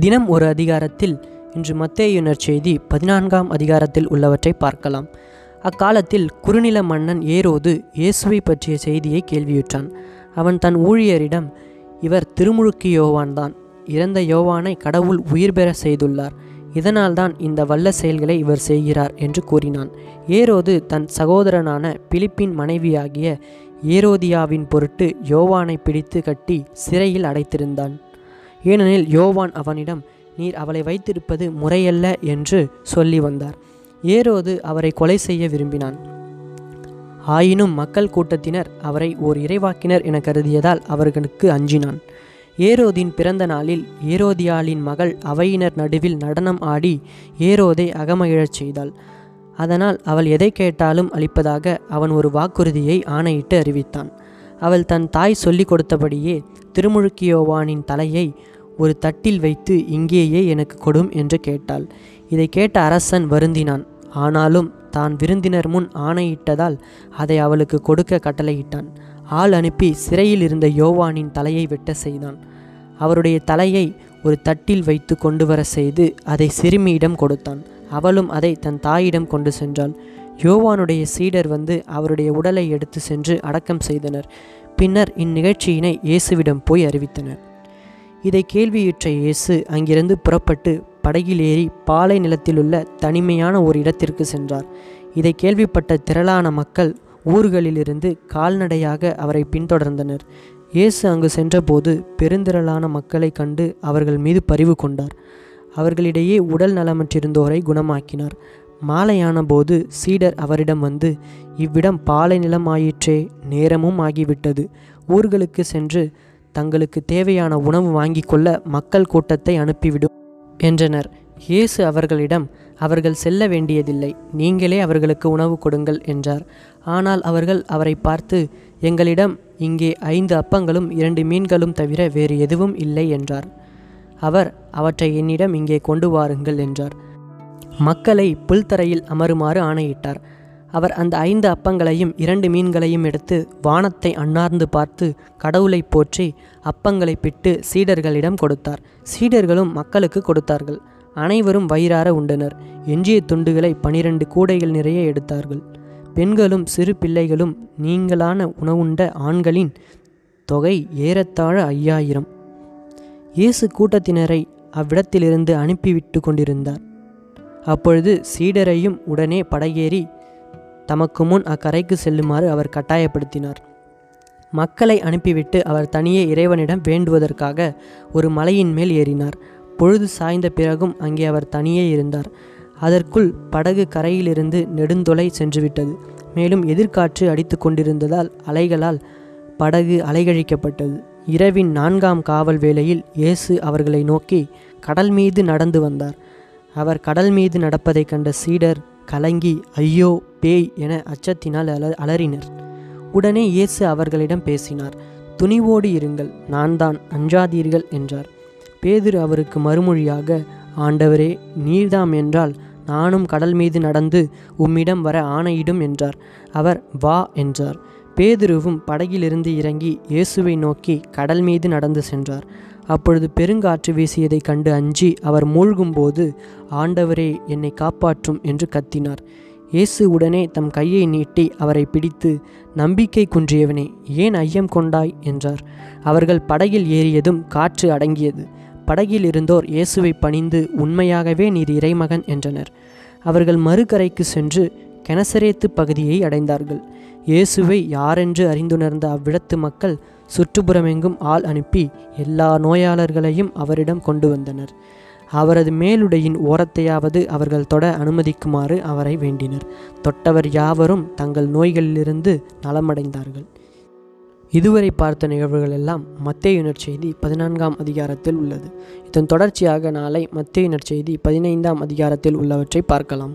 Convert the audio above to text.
தினம் ஒரு அதிகாரத்தில் இன்று மத்தேயுனர் செய்தி பதினான்காம் அதிகாரத்தில் உள்ளவற்றை பார்க்கலாம். அக்காலத்தில் குறுநில மன்னன் ஏரோது இயேசுவை பற்றிய செய்தியை கேள்வியுற்றான். அவன் தன் ஊழியரிடம் இவர் திருமுழுக்கு யோவான்தான் இறந்த யோவானை கடவுள் உயிர் பெற செய்துள்ளார். இதனால்தான் இந்த வல்ல செயல்களை இவர் செய்கிறார் என்று கூறினான். ஏரோது தன் சகோதரனான பிலிப்பின் மனைவியாகிய ஏரோதியாவின் பொருட்டு யோவானை பிடித்து கட்டி சிறையில் அடைத்திருந்தான். ஏனெனில் யோவான் அவனிடம் நீர் அவளை வைத்திருப்பது முறையல்ல என்று சொல்லி வந்தார். ஏரோது அவரை கொலை செய்ய விரும்பினான். ஆயினும் மக்கள் கூட்டத்தினர் அவரை ஓர் இறைவாக்கினர் என கருதியதால் அவர்களுக்கு அஞ்சினான். ஏரோதின் பிறந்த நாளில் ஏரோதியாளின் மகள் அவையினர் நடுவில் நடனம் ஆடி ஏரோதை அகமகிழச் செய்தாள். அதனால் அவள் எதை கேட்டாலும் அளிப்பதாக அவன் ஒரு வாக்குறுதியை ஆணையிட்டு அறிவித்தான். அவள் தன் தாய் சொல்லிக் கொடுத்தபடியே திருமுழுக்கியோவானின் தலையை ஒரு தட்டில் வைத்து இங்கேயே எனக்கு கொடும் என்று கேட்டாள். இதை கேட்ட அரசன் வருந்தினான். ஆனாலும் தான் விருந்தினர் முன் ஆணையிட்டதால் அதை அவளுக்கு கொடுக்க கட்டளையிட்டான். ஆள் அனுப்பி சிறையில் இருந்த யோவானின் தலையை வெட்ட செய்தான். அவருடைய தலையை ஒரு தட்டில் வைத்து கொண்டு வர செய்து அதை சிறுமியிடம் கொடுத்தான். அவளும் அதை தன் தாயிடம் கொண்டு சென்றாள். யோவானுடைய சீடர் வந்து அவருடைய உடலை எடுத்து சென்று அடக்கம் செய்தனர். பின்னர் இந்நிகழ்ச்சியினை இயேசுவிடம் போய் அறிவித்தனர். இதை கேள்வியுற்ற இயேசு அங்கிருந்து புறப்பட்டு படகில் ஏறி பாலை நிலத்திலுள்ள தனிமையான ஒரு இடத்திற்கு சென்றார். இதை கேள்விப்பட்ட திரளான மக்கள் ஊர்களிலிருந்து கால்நடையாக அவரை பின்தொடர்ந்தனர். இயேசு அங்கு சென்றபோது பெருந்திரளான மக்களை கண்டு அவர்கள் மீது பரிவு கொண்டார். அவர்களிடையே உடல் நலமற்றிருந்தோரை குணமாக்கினார். மாலையான போது சீடர் அவரிடம் வந்து இவ்விடம் பாலை நிலமாயிற்றே நேரமும் ஆகிவிட்டது. ஊர்களுக்கு சென்று தங்களுக்கு தேவையான உணவு வாங்கி கொள்ள மக்கள் கூட்டத்தை அனுப்பிவிடும் என்றனர். இயேசு அவர்களிடம் அவர்கள் செல்ல வேண்டியதில்லை நீங்களே அவர்களுக்கு உணவு கொடுங்கள் என்றார். ஆனால் அவர்கள் அவரை பார்த்து எங்களிடம் இங்கே ஐந்து அப்பங்களும் இரண்டு மீன்களும் தவிர வேறு எதுவும் இல்லை என்றார். அவர் அவற்றை என்னிடம் இங்கே கொண்டு வாருங்கள் என்றார். மக்களை புல்தரையில் அமருமாறு ஆணையிட்டார். அவர் அந்த ஐந்து அப்பங்களையும் இரண்டு மீன்களையும் எடுத்து வானத்தை அண்ணார்ந்து பார்த்து கடவுளை போற்றி அப்பங்களை பிட்டு சீடர்களிடம் கொடுத்தார். சீடர்களும் மக்களுக்கு கொடுத்தார்கள். அனைவரும் வயிறார உண்டனர். எஞ்சிய துண்டுகளை பனிரெண்டு கூடைகள் நிறைய எடுத்தார்கள். பெண்களும் சிறு பிள்ளைகளும் நீங்களான உணவுண்ட ஆண்களின் தொகை ஏறத்தாழ ஐயாயிரம். இயேசு கூட்டத்தினரை அவ்விடத்திலிருந்து அனுப்பிவிட்டு கொண்டிருந்தார். அப்பொழுது சீடரையும் உடனே படகேறி தமக்கு முன் அக்கரைக்கு செல்லுமாறு அவர் கட்டாயப்படுத்தினார். மக்களை அனுப்பிவிட்டு அவர் தனியே இறைவனிடம் வேண்டுவதற்காக ஒரு மலையின் மேல் ஏறினார். பொழுது சாய்ந்த பிறகும் அங்கே அவர் தனியே இருந்தார். அதற்குள் படகு கரையிலிருந்து நெடுந்தொலை சென்றுவிட்டது. மேலும் எதிர்காற்று அடித்து கொண்டிருந்ததால் அலைகளால் படகு அலைகழிக்கப்பட்டது. இரவின் நான்காம் காவல் வேளையில் இயேசு அவர்களை நோக்கி கடல் மீது நடந்து வந்தார். அவர் கடல் மீது நடப்பதைக் கண்ட சீடர் கலங்கி ஐயோ பேய் என அச்சத்தினால் அல அலறினர். உடனே இயேசு அவர்களிடம் பேசினார் துணிவோடு இருங்கள் நான் தான் அஞ்சாதீர்கள் என்றார். பேதுரு அவருக்கு மறுமொழியாக ஆண்டவரே நீர்தாம் என்றால் நானும் கடல் மீது நடந்து உம்மிடம் வர ஆணையிடும் என்றார். அவர் வா என்றார். பேதுருவும் படகிலிருந்து இறங்கி இயேசுவை நோக்கி கடல் மீது நடந்து சென்றார். அப்பொழுது பெருங்காற்று வீசியதைக் கண்டு அஞ்சி அவர் மூழ்கும்போது ஆண்டவரே என்னை காப்பாற்றும் என்று கத்தினார். இயேசு உடனே தம் கையை நீட்டி அவரை பிடித்து நம்பிக்கை குன்றியவனே ஏன் ஐயம் கொண்டாய்? என்றார். அவர்கள் படகில் ஏறியதும் காற்று அடங்கியது. படகில் இருந்தோர் இயேசுவை பணிந்து உண்மையாகவே நீர் இறைமகன் என்றனர். அவர்கள் மறுகரைக்கு சென்று கெனசரேத்து பகுதியை அடைந்தார்கள். இயேசுவை யாரென்று அறிந்துணர்ந்த அவ்விடத்து மக்கள் சுற்றுப்புறமெங்கும் ஆள் அனுப்பி எல்லா நோயாளர்களையும் அவரிடம் கொண்டு வந்தனர். அவரது மேலுடையின் ஓரத்தையாவது அவர்கள் தொட அனுமதிக்குமாறு அவரை வேண்டினர். தொட்டவர் யாவரும் தங்கள் நோய்களிலிருந்து நலமடைந்தார்கள். இதுவரை பார்த்த நிகழ்வுகள் எல்லாம் மத்திய நற்செய்தி பதினான்காம் அதிகாரத்தில் உள்ளது. இதன் தொடர்ச்சியாக நாளை மத்திய நற்செய்தி பதினைந்தாம் அதிகாரத்தில் உள்ளவற்றை பார்க்கலாம்.